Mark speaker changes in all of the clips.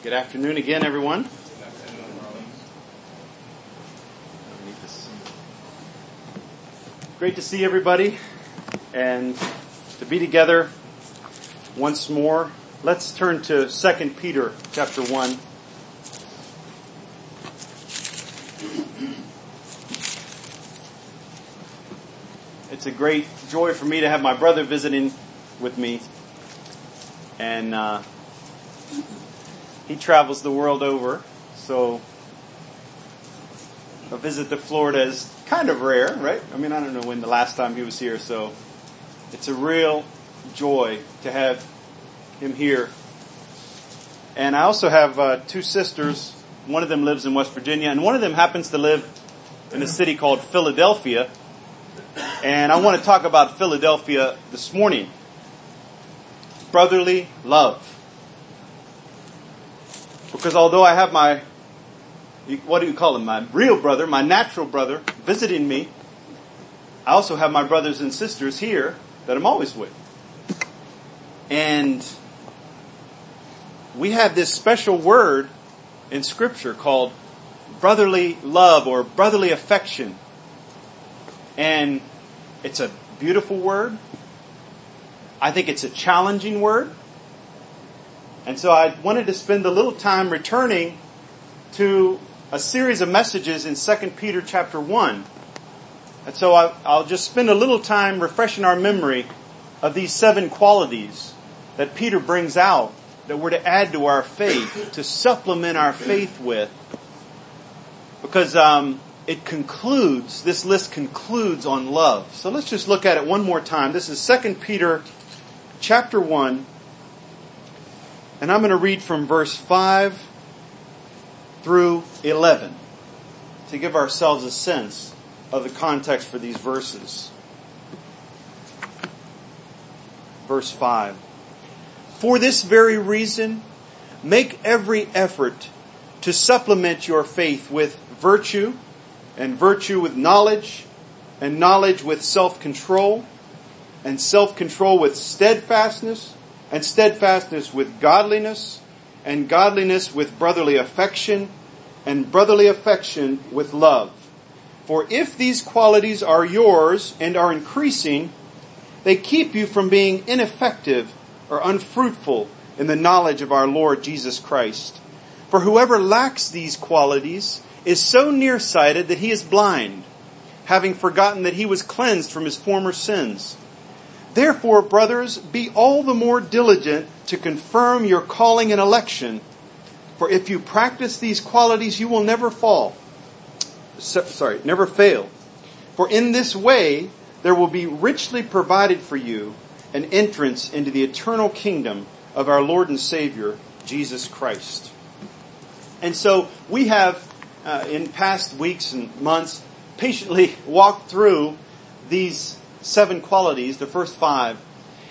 Speaker 1: Good afternoon again, everyone. Great to see everybody and to be together once more. Let's turn to 2 Peter chapter 1. It's a great joy for me to have my brother visiting with me. And uh, he travels the world over, so a visit to Florida is kind of rare, right? I mean, I don't know when the last time he was here, so it's a real joy to have him here. And I also have uh, two sisters. One of them lives in West Virginia, and one of them happens to live in a city called Philadelphia. And I want to talk about Philadelphia this morning. Brotherly love. Because although I have my, what do you call him, my real brother, my natural brother visiting me, I also have my brothers and sisters here that I'm always with. And we have this special word in scripture called brotherly love or brotherly affection. And it's a beautiful word. I think it's a challenging word. And so I wanted to spend a little time returning to a series of messages in 2 Peter chapter 1. And so I, will just spend a little time refreshing our memory of these seven qualities that Peter brings out that we're to add to our faith, to supplement our faith with. Because um, it concludes, this list concludes on love. So let's just look at it one more time. This is 2 Peter chapter 1, and I'm going to read from verse 5 through 11 to give ourselves a sense of the context for these verses. Verse 5. For this very reason, make every effort to supplement your faith with virtue, and virtue with knowledge, and knowledge with self-control, and self-control with steadfastness, and steadfastness with godliness, and godliness with brotherly affection, and brotherly affection with love. For if these qualities are yours and are increasing, they keep you from being ineffective or unfruitful in the knowledge of our Lord Jesus Christ. For whoever lacks these qualities is so nearsighted that he is blind, having forgotten that he was cleansed from his former sins. Therefore, brothers, be all the more diligent to confirm your calling and election, for if you practice these qualities, you will never fall. So, sorry, never fail. For in this way, there will be richly provided for you an entrance into the eternal kingdom of our Lord and Savior, Jesus Christ. And so we have, uh, in past weeks and months, patiently walked through these seven qualities, the first five.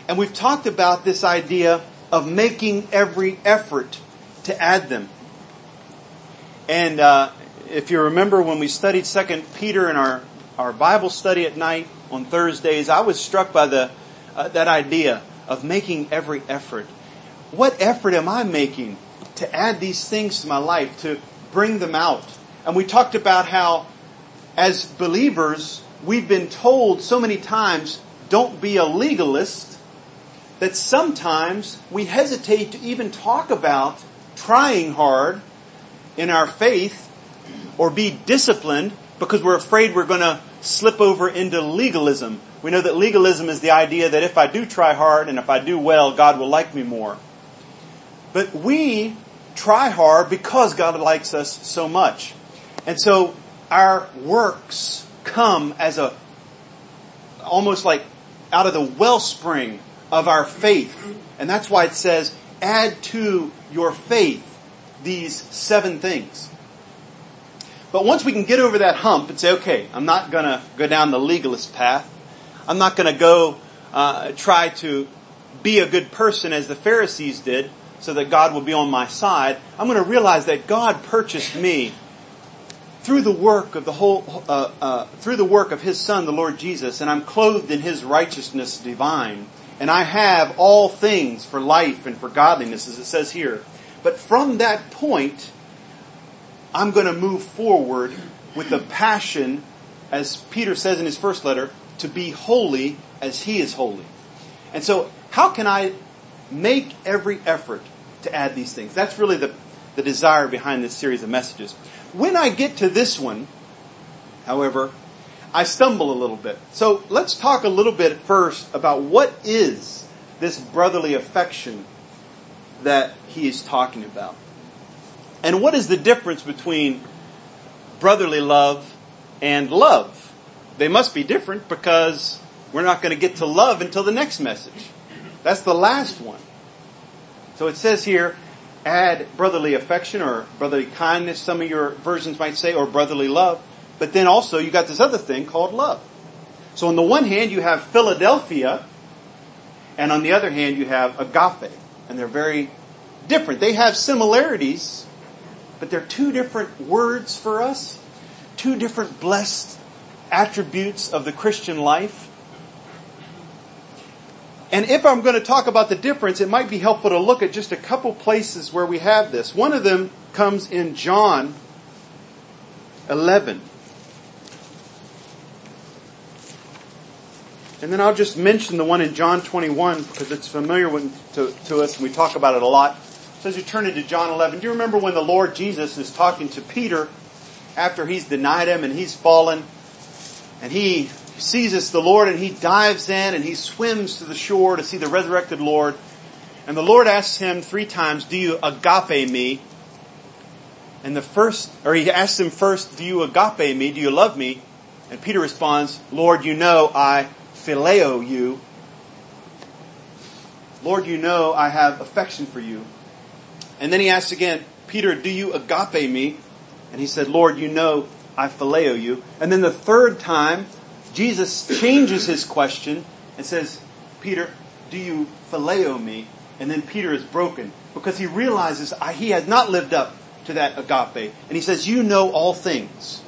Speaker 1: And we've talked about this idea of making every effort to add them. And uh, if you remember when we studied Second Peter in our, our Bible study at night on Thursdays, I was struck by the uh, that idea of making every effort. What effort am I making to add these things to my life, to bring them out? And we talked about how, as believers, we've been told so many times, don't be a legalist, that sometimes we hesitate to even talk about trying hard in our faith or be disciplined because we're afraid we're going to slip over into legalism. We know that legalism is the idea that if I do try hard and if I do well, God will like me more. But we try hard because God likes us so much. And so our works come as a, almost like out of the wellspring of our faith. And that's why it says, add to your faith these seven things. But once we can get over that hump and say, okay, I'm not gonna go down the legalist path. I'm not gonna go, uh, try to be a good person as the Pharisees did so that God will be on my side. I'm gonna realize that God purchased me through the work of the whole, uh, uh, through the work of His Son, the Lord Jesus, and I'm clothed in His righteousness divine, and I have all things for life and for godliness, as it says here. But from that point, I'm going to move forward with the passion, as Peter says in his first letter, to be holy as he is holy. And so, how can I make every effort to add these things? That's really the, the desire behind this series of messages. When I get to this one, however, I stumble a little bit. So let's talk a little bit first about what is this brotherly affection that he is talking about. And what is the difference between brotherly love and love? They must be different because we're not going to get to love until the next message. That's the last one. So it says here, add brotherly affection or brotherly kindness, some of your versions might say, or brotherly love. But then also you got this other thing called love. So on the one hand you have Philadelphia, and on the other hand you have agape. And they're very different. They have similarities, but they're two different words for us, two different blessed attributes of the Christian life. And if I'm going to talk about the difference, it might be helpful to look at just a couple places where we have this. One of them comes in John 11. And then I'll just mention the one in John 21 because it's familiar to, to us and we talk about it a lot. So as you turn into John 11, do you remember when the Lord Jesus is talking to Peter after he's denied him and he's fallen and he sees the Lord and he dives in and he swims to the shore to see the resurrected Lord. And the Lord asks him three times, do you agape me? And the first, or he asks him first, do you agape me? Do you love me? And Peter responds, Lord, you know I phileo you. Lord, you know I have affection for you. And then he asks again, Peter, do you agape me? And he said, Lord, you know I phileo you. And then the third time, Jesus changes his question and says, Peter, do you phileo me? And then Peter is broken because he realizes he has not lived up to that agape. And he says, you know all things.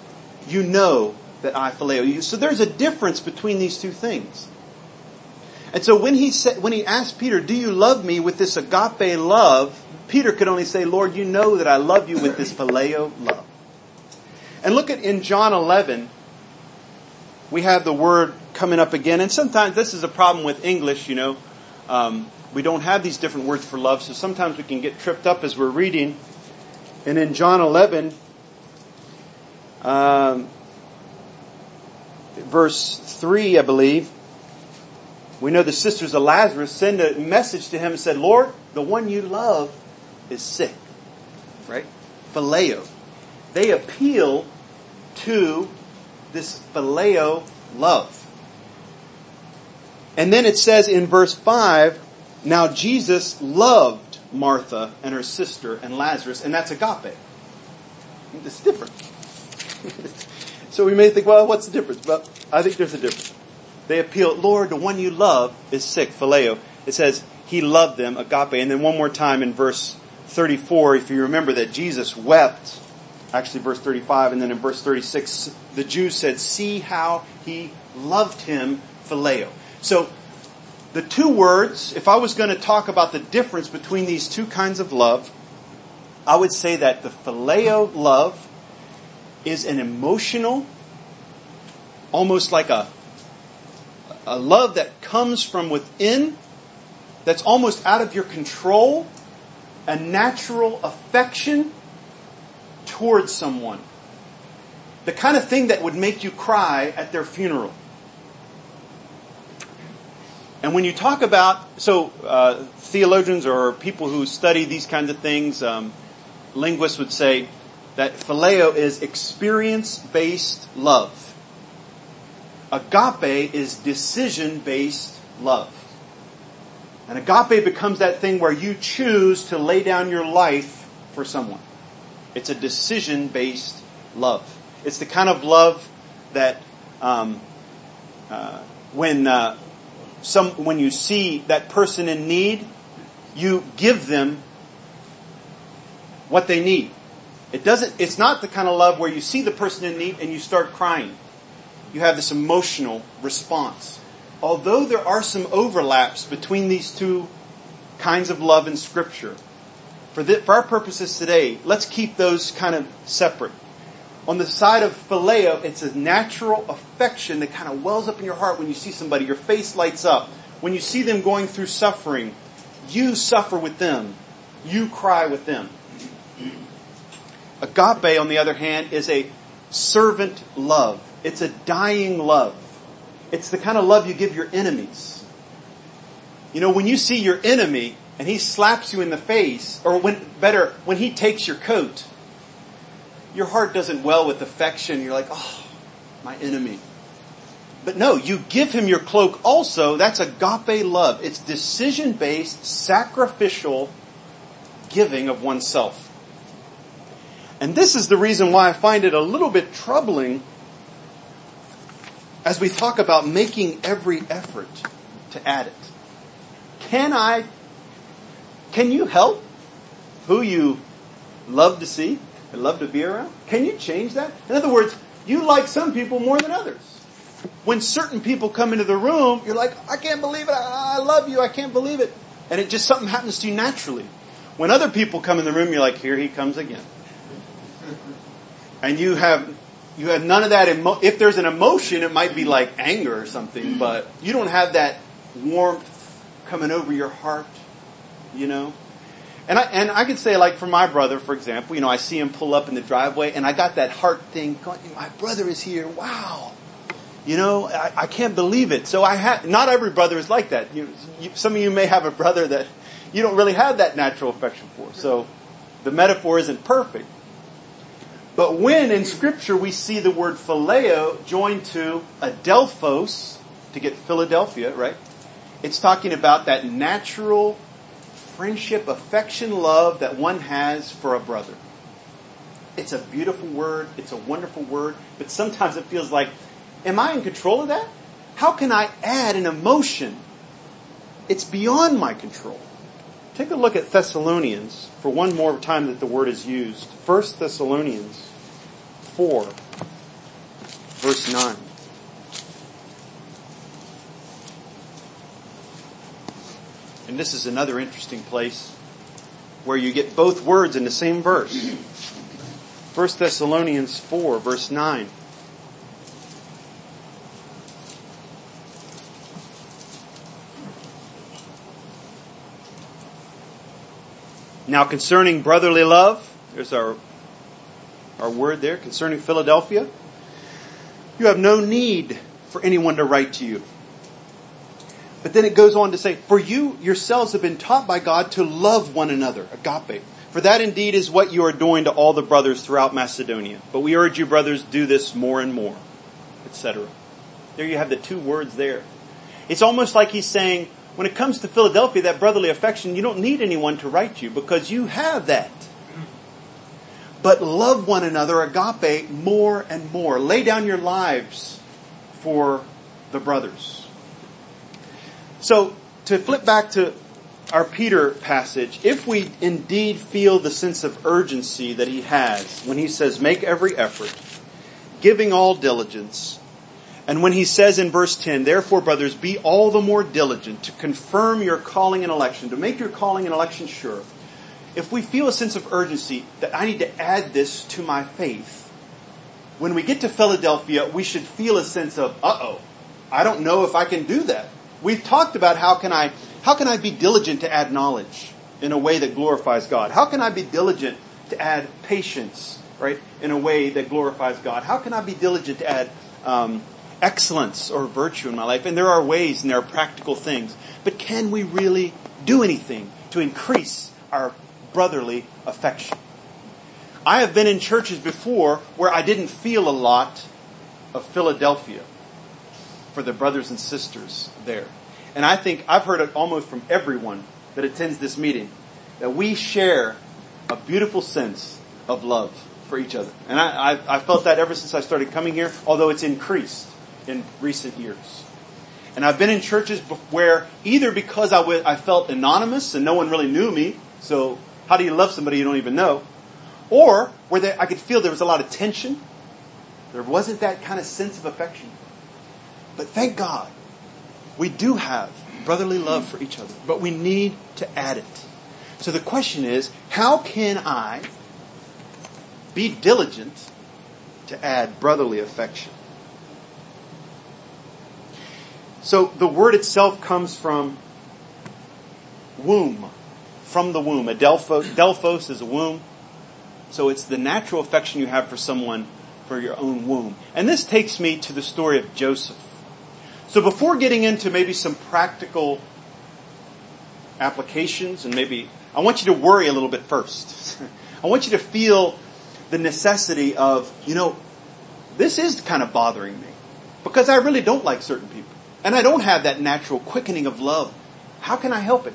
Speaker 1: You know that I phileo you. So there's a difference between these two things. And so when he said, when he asked Peter, do you love me with this agape love? Peter could only say, Lord, you know that I love you with this phileo love. And look at in John 11, we have the word coming up again. And sometimes this is a problem with English, you know. Um, we don't have these different words for love, so sometimes we can get tripped up as we're reading. And in John 11, um, verse 3, I believe, we know the sisters of Lazarus send a message to him and said, Lord, the one you love is sick. Right? Phileo. They appeal to this phileo love. And then it says in verse 5, now Jesus loved Martha and her sister and Lazarus, and that's agape. It's different. So we may think, well, what's the difference? But I think there's a difference. They appeal, Lord, the one you love is sick, phileo. It says, he loved them, agape. And then one more time in verse 34, if you remember that Jesus wept, actually verse 35, and then in verse 36, the Jews said, see how he loved him, phileo. So, the two words, if I was going to talk about the difference between these two kinds of love, I would say that the phileo love is an emotional, almost like a, a love that comes from within, that's almost out of your control, a natural affection towards someone. The kind of thing that would make you cry at their funeral. And when you talk about, so uh, theologians or people who study these kinds of things, um, linguists would say that phileo is experience-based love. Agape is decision-based love. And agape becomes that thing where you choose to lay down your life for someone. It's a decision-based love. It's the kind of love that um, uh, when uh, some when you see that person in need, you give them what they need. It doesn't, it's not the kind of love where you see the person in need and you start crying. You have this emotional response. Although there are some overlaps between these two kinds of love in scripture, for, the, for our purposes today, let's keep those kind of separate. On the side of phileo, it's a natural affection that kind of wells up in your heart when you see somebody. Your face lights up. When you see them going through suffering, you suffer with them. You cry with them. Agape, on the other hand, is a servant love. It's a dying love. It's the kind of love you give your enemies. You know, when you see your enemy and he slaps you in the face, or when, better, when he takes your coat, your heart doesn't well with affection. You're like, oh, my enemy. But no, you give him your cloak also. That's agape love. It's decision based, sacrificial giving of oneself. And this is the reason why I find it a little bit troubling as we talk about making every effort to add it. Can I, can you help who you love to see and love to be around? Can you change that? In other words, you like some people more than others. When certain people come into the room, you're like, I can't believe it. I love you. I can't believe it. And it just something happens to you naturally. When other people come in the room, you're like, here he comes again. And you have you have none of that. Emo- if there's an emotion, it might be like anger or something, but you don't have that warmth coming over your heart, you know. And I and I could say like for my brother, for example, you know, I see him pull up in the driveway, and I got that heart thing. Going, my brother is here. Wow. You know, I, I can't believe it. So I have not every brother is like that. You, you, some of you may have a brother that you don't really have that natural affection for. So the metaphor isn't perfect. But when in scripture we see the word phileo joined to adelphos to get Philadelphia, right? It's talking about that natural friendship, affection, love that one has for a brother. It's a beautiful word. It's a wonderful word. But sometimes it feels like, am I in control of that? How can I add an emotion? It's beyond my control. Take a look at Thessalonians for one more time that the word is used. 1 Thessalonians 4, verse 9. And this is another interesting place where you get both words in the same verse. 1 Thessalonians 4, verse 9. Now concerning brotherly love, there's our, our word there, concerning Philadelphia, you have no need for anyone to write to you. But then it goes on to say, for you yourselves have been taught by God to love one another, agape. For that indeed is what you are doing to all the brothers throughout Macedonia. But we urge you brothers, do this more and more, etc. There you have the two words there. It's almost like he's saying, when it comes to Philadelphia, that brotherly affection, you don't need anyone to write you because you have that. But love one another, agape, more and more. Lay down your lives for the brothers. So, to flip back to our Peter passage, if we indeed feel the sense of urgency that he has when he says, make every effort, giving all diligence, and when he says in verse 10, therefore brothers, be all the more diligent to confirm your calling and election, to make your calling and election sure. If we feel a sense of urgency that I need to add this to my faith, when we get to Philadelphia, we should feel a sense of, uh-oh, I don't know if I can do that. We've talked about how can I, how can I be diligent to add knowledge in a way that glorifies God? How can I be diligent to add patience, right, in a way that glorifies God? How can I be diligent to add um, excellence or virtue in my life. And there are ways and there are practical things. But can we really do anything to increase our brotherly affection? I have been in churches before where I didn't feel a lot of Philadelphia for the brothers and sisters there. And I think I've heard it almost from everyone that attends this meeting that we share a beautiful sense of love for each other. And I, I, I felt that ever since I started coming here, although it's increased in recent years. And I've been in churches where either because I, w- I felt anonymous and no one really knew me, so how do you love somebody you don't even know? Or where they, I could feel there was a lot of tension. There wasn't that kind of sense of affection. But thank God, we do have brotherly love for each other, but we need to add it. So the question is, how can I be diligent to add brotherly affection? So the word itself comes from womb, from the womb. Adelphos, Delphos is a womb. So it's the natural affection you have for someone for your own womb. And this takes me to the story of Joseph. So before getting into maybe some practical applications and maybe I want you to worry a little bit first. I want you to feel the necessity of, you know, this is kind of bothering me because I really don't like certain people. And I don't have that natural quickening of love. How can I help it?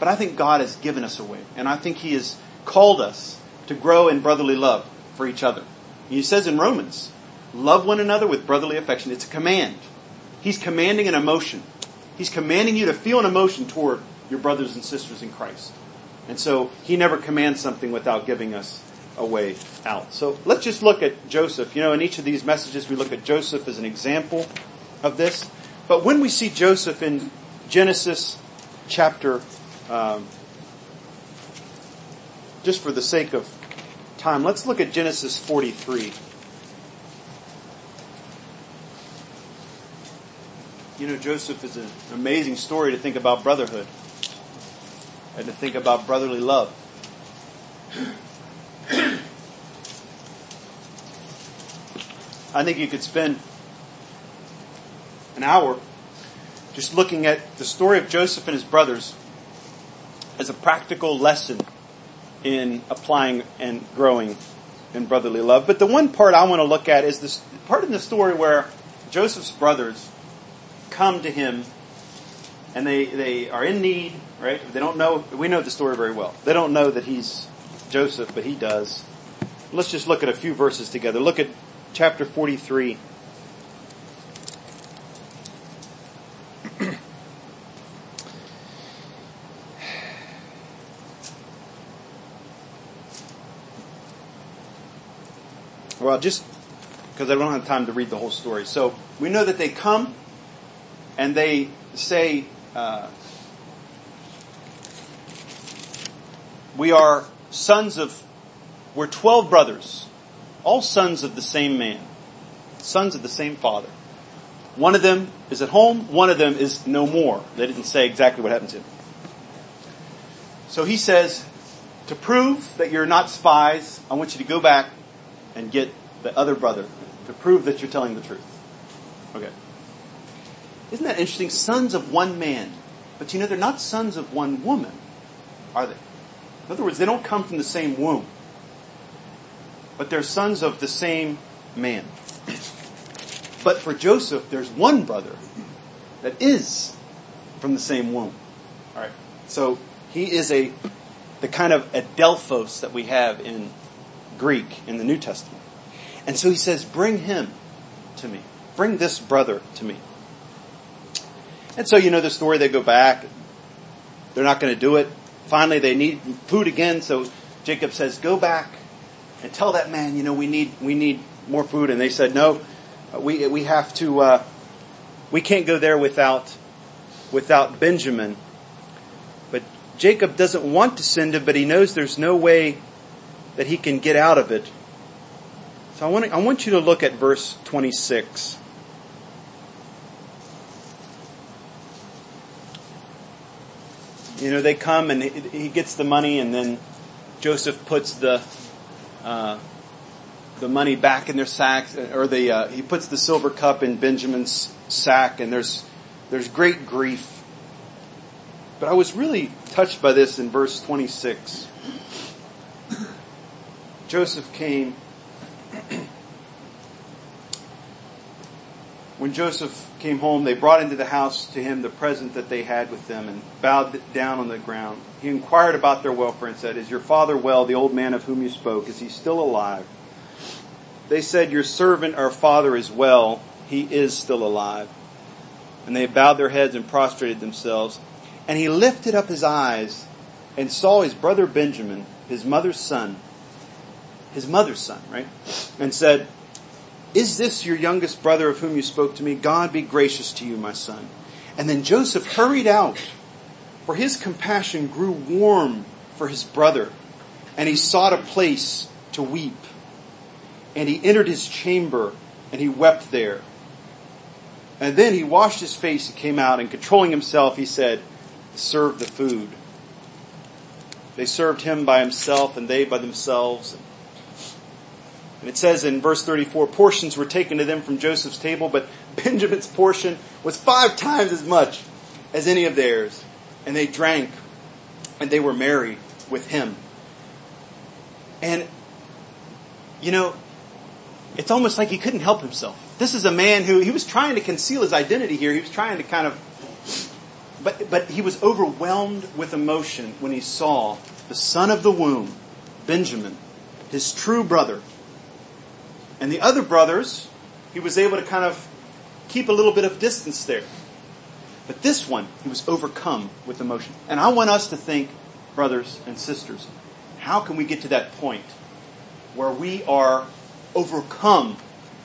Speaker 1: But I think God has given us a way. And I think He has called us to grow in brotherly love for each other. He says in Romans, love one another with brotherly affection. It's a command. He's commanding an emotion. He's commanding you to feel an emotion toward your brothers and sisters in Christ. And so He never commands something without giving us a way out. So let's just look at Joseph. You know, in each of these messages we look at Joseph as an example of this. But when we see Joseph in Genesis chapter, um, just for the sake of time, let's look at Genesis 43. You know, Joseph is an amazing story to think about brotherhood and to think about brotherly love. I think you could spend an hour just looking at the story of Joseph and his brothers as a practical lesson in applying and growing in brotherly love. But the one part I want to look at is this part in the story where Joseph's brothers come to him and they, they are in need, right? They don't know, we know the story very well. They don't know that he's Joseph, but he does. Let's just look at a few verses together. Look at chapter 43. Well, just because I don't have time to read the whole story. So we know that they come and they say, uh, we are sons of, we're 12 brothers, all sons of the same man, sons of the same father. One of them is at home, one of them is no more. They didn't say exactly what happened to him. So he says, to prove that you're not spies, I want you to go back and get the other brother to prove that you're telling the truth. Okay. Isn't that interesting? Sons of one man. But you know, they're not sons of one woman, are they? In other words, they don't come from the same womb. But they're sons of the same man. But for Joseph, there's one brother that is from the same womb. Alright. So he is a the kind of adelphos that we have in Greek in the New Testament. And so he says, bring him to me. Bring this brother to me. And so you know the story, they go back. They're not going to do it. Finally they need food again, so Jacob says, go back and tell that man, you know, we need, we need more food. And they said, no, we, we have to, uh, we can't go there without, without Benjamin. But Jacob doesn't want to send him, but he knows there's no way that he can get out of it so I want, to, I want you to look at verse 26. You know, they come and he gets the money and then Joseph puts the, uh, the money back in their sacks, or the, uh, he puts the silver cup in Benjamin's sack and there's, there's great grief. But I was really touched by this in verse 26. Joseph came when Joseph came home, they brought into the house to him the present that they had with them and bowed down on the ground. He inquired about their welfare and said, Is your father well, the old man of whom you spoke? Is he still alive? They said, Your servant, our father, is well. He is still alive. And they bowed their heads and prostrated themselves. And he lifted up his eyes and saw his brother Benjamin, his mother's son, his mother's son, right? And said, Is this your youngest brother of whom you spoke to me? God be gracious to you, my son. And then Joseph hurried out, For his compassion grew warm for his brother, and he sought a place to weep. And he entered his chamber, and he wept there. And then he washed his face and came out, and controlling himself, he said, Serve the food. They served him by himself, and they by themselves. And it says in verse 34, portions were taken to them from Joseph's table, but Benjamin's portion was five times as much as any of theirs. And they drank, and they were merry with him. And, you know, it's almost like he couldn't help himself. This is a man who, he was trying to conceal his identity here. He was trying to kind of, but, but he was overwhelmed with emotion when he saw the son of the womb, Benjamin, his true brother, and the other brothers, he was able to kind of keep a little bit of distance there. But this one, he was overcome with emotion. And I want us to think, brothers and sisters, how can we get to that point where we are overcome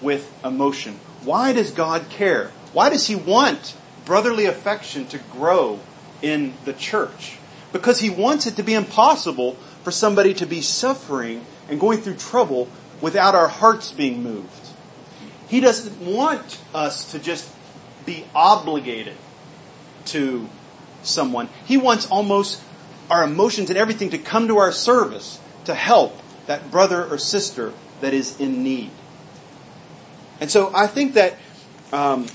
Speaker 1: with emotion? Why does God care? Why does he want brotherly affection to grow in the church? Because he wants it to be impossible for somebody to be suffering and going through trouble without our hearts being moved. He doesn't want us to just be obligated to someone. He wants almost our emotions and everything to come to our service to help that brother or sister that is in need. And so I think that um,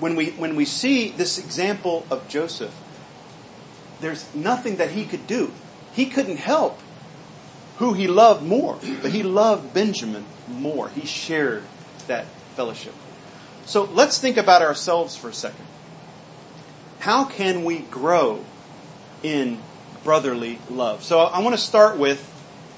Speaker 1: when we when we see this example of Joseph, there's nothing that he could do. He couldn't help who he loved more, but he loved Benjamin more. He shared that fellowship. So let's think about ourselves for a second. How can we grow in brotherly love? So I want to start with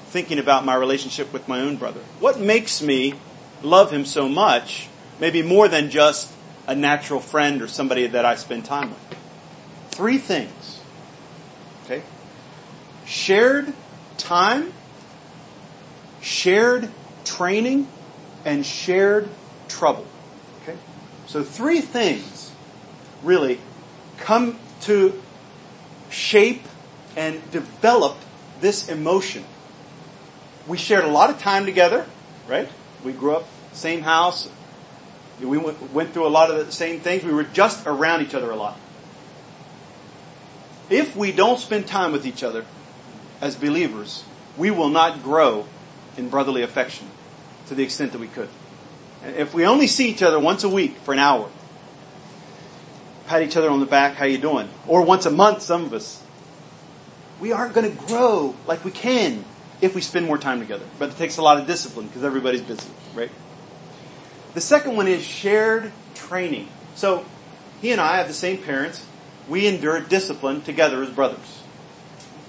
Speaker 1: thinking about my relationship with my own brother. What makes me love him so much, maybe more than just a natural friend or somebody that I spend time with? Three things. Okay? Shared time shared training and shared trouble. Okay? So three things really come to shape and develop this emotion. We shared a lot of time together, right? We grew up same house. We went through a lot of the same things. We were just around each other a lot. If we don't spend time with each other as believers, we will not grow in brotherly affection to the extent that we could. If we only see each other once a week for an hour, pat each other on the back, how you doing? Or once a month, some of us, we aren't going to grow like we can if we spend more time together. But it takes a lot of discipline because everybody's busy, right? The second one is shared training. So he and I have the same parents. We endured discipline together as brothers.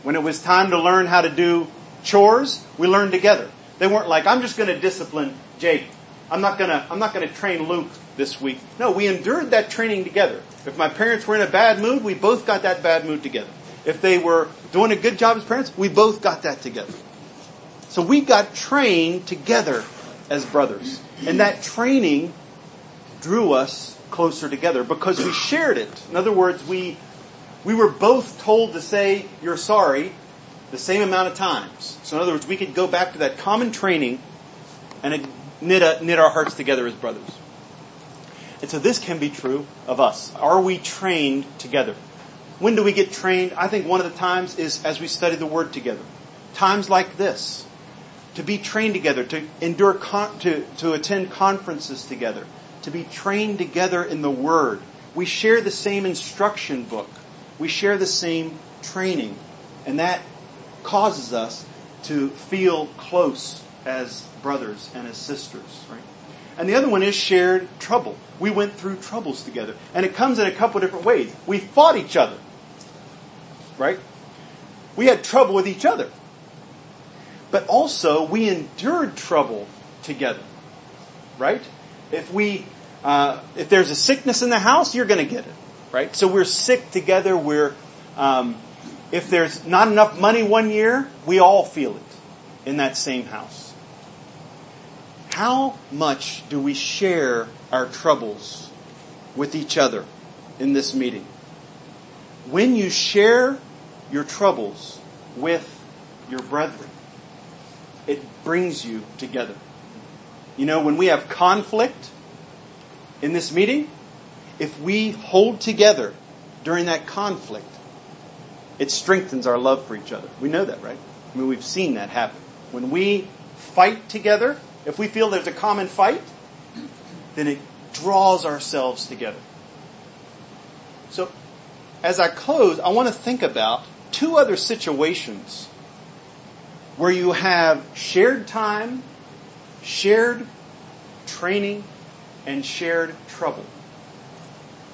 Speaker 1: When it was time to learn how to do chores, we learned together. They weren't like, I'm just going to discipline Jake. I'm not going to, I'm not going to train Luke this week. No, we endured that training together. If my parents were in a bad mood, we both got that bad mood together. If they were doing a good job as parents, we both got that together. So we got trained together as brothers. And that training drew us closer together because we shared it. In other words, we, we were both told to say, you're sorry, the same amount of times. So in other words, we could go back to that common training and knit, a, knit our hearts together as brothers. And so this can be true of us. Are we trained together? When do we get trained? I think one of the times is as we study the Word together. Times like this. To be trained together, to endure, con- to, to attend conferences together, to be trained together in the Word. We share the same instruction book. We share the same training. And that causes us to feel close as brothers and as sisters, right? And the other one is shared trouble. We went through troubles together. And it comes in a couple different ways. We fought each other, right? We had trouble with each other. But also, we endured trouble together, right? If we, uh, if there's a sickness in the house, you're going to get it, right? So we're sick together. We're um, if there's not enough money one year, we all feel it in that same house. How much do we share our troubles with each other in this meeting? when you share your troubles with your brethren, it brings you together. You know, when we have conflict in this meeting, if we hold together during that conflict, it strengthens our love for each other. We know that, right? I mean, we've seen that happen. When we fight together, if we feel there's a common fight, then it draws ourselves together. So, as I close, I want to think about two other situations where you have shared time, shared training, and shared trouble.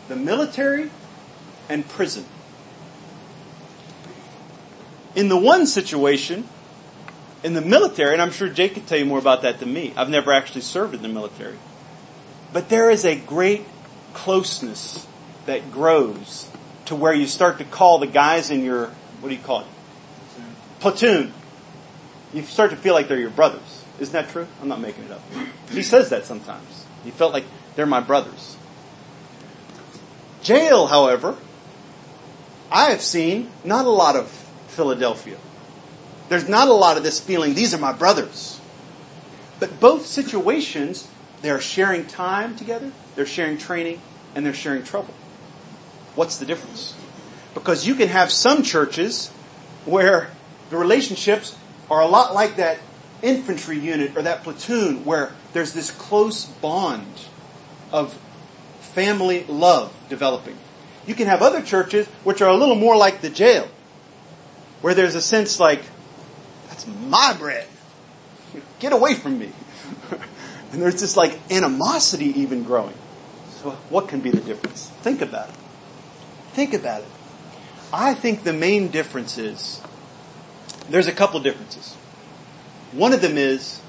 Speaker 1: The military and prison. In the one situation, in the military, and I'm sure Jake could tell you more about that than me. I've never actually served in the military. But there is a great closeness that grows to where you start to call the guys in your, what do you call it? Platoon. You start to feel like they're your brothers. Isn't that true? I'm not making it up. He says that sometimes. He felt like they're my brothers. Jail, however, I have seen not a lot of Philadelphia. There's not a lot of this feeling, these are my brothers. But both situations, they're sharing time together, they're sharing training, and they're sharing trouble. What's the difference? Because you can have some churches where the relationships are a lot like that infantry unit or that platoon where there's this close bond of family love developing. You can have other churches which are a little more like the jail, where there's a sense like, that's my bread. Get away from me. and there's this like animosity even growing. So what can be the difference? Think about it. Think about it. I think the main difference is, there's a couple differences. One of them is,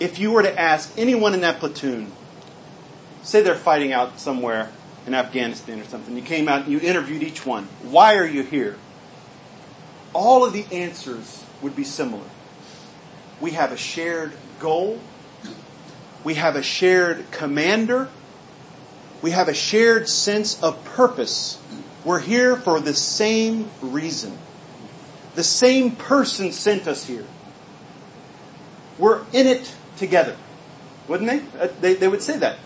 Speaker 1: if you were to ask anyone in that platoon, say they're fighting out somewhere in Afghanistan or something, you came out and you interviewed each one, why are you here? All of the answers would be similar. We have a shared goal. We have a shared commander. We have a shared sense of purpose. We're here for the same reason. The same person sent us here. We're in it together. Wouldn't they? Uh, they, they would say that.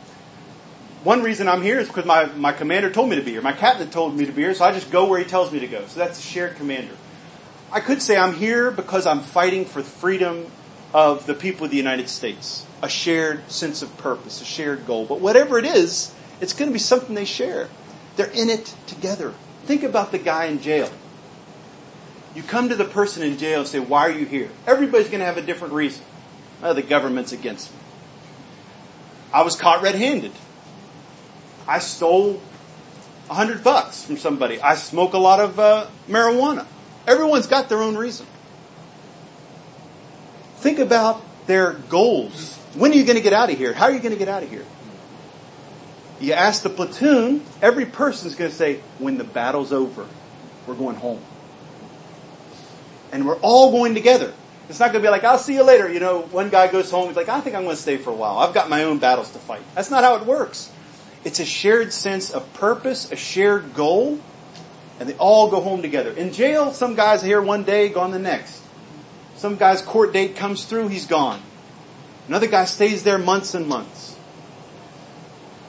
Speaker 1: One reason I'm here is because my, my commander told me to be here. My captain told me to be here, so I just go where he tells me to go. So that's a shared commander. I could say I'm here because I'm fighting for the freedom of the people of the United States. A shared sense of purpose, a shared goal. But whatever it is, it's going to be something they share. They're in it together. Think about the guy in jail. You come to the person in jail and say, why are you here? Everybody's going to have a different reason. Oh, the government's against me. I was caught red-handed. I stole a hundred bucks from somebody. I smoke a lot of uh, marijuana. Everyone's got their own reason. Think about their goals. When are you going to get out of here? How are you going to get out of here? You ask the platoon, every person's going to say, when the battle's over, we're going home. And we're all going together. It's not going to be like, I'll see you later. You know, one guy goes home, he's like, I think I'm going to stay for a while. I've got my own battles to fight. That's not how it works. It's a shared sense of purpose, a shared goal, and they all go home together. In jail, some guys here one day, gone the next. Some guy's court date comes through, he's gone. Another guy stays there months and months.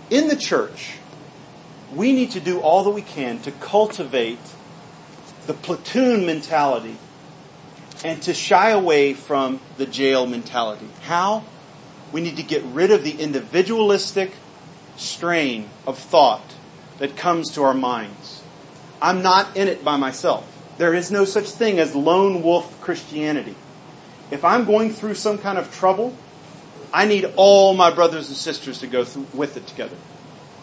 Speaker 1: In the church, we need to do all that we can to cultivate the platoon mentality and to shy away from the jail mentality. How? We need to get rid of the individualistic strain of thought that comes to our minds. I'm not in it by myself. There is no such thing as lone wolf Christianity. If I'm going through some kind of trouble, I need all my brothers and sisters to go through with it together.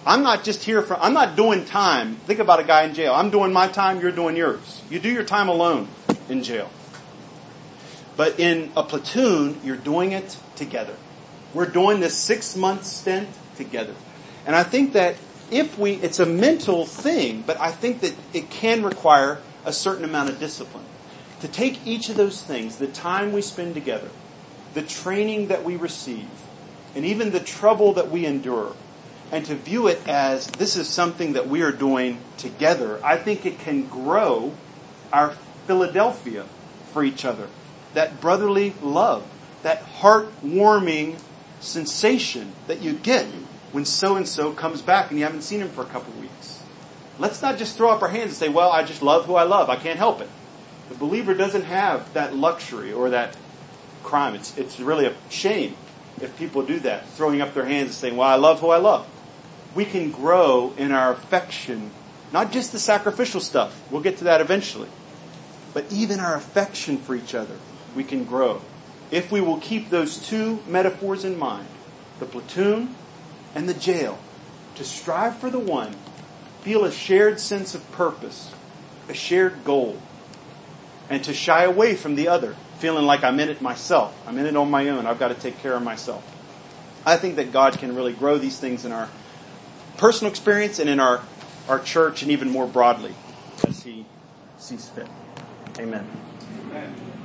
Speaker 1: I'm not just here for, I'm not doing time. Think about a guy in jail. I'm doing my time, you're doing yours. You do your time alone in jail. But in a platoon, you're doing it together. We're doing this six month stint together. And I think that if we, it's a mental thing, but I think that it can require a certain amount of discipline. To take each of those things, the time we spend together, the training that we receive, and even the trouble that we endure, and to view it as this is something that we are doing together, I think it can grow our Philadelphia for each other. That brotherly love, that heartwarming sensation that you get when so and so comes back and you haven't seen him for a couple of weeks. Let's not just throw up our hands and say, well, I just love who I love. I can't help it. The believer doesn't have that luxury or that crime. It's, it's really a shame if people do that, throwing up their hands and saying, well, I love who I love. We can grow in our affection, not just the sacrificial stuff. We'll get to that eventually. But even our affection for each other, we can grow. If we will keep those two metaphors in mind, the platoon and the jail, to strive for the one, feel a shared sense of purpose, a shared goal, and to shy away from the other, feeling like I'm in it myself. I'm in it on my own. I've got to take care of myself. I think that God can really grow these things in our personal experience and in our, our church and even more broadly as He sees fit. Amen. Amen.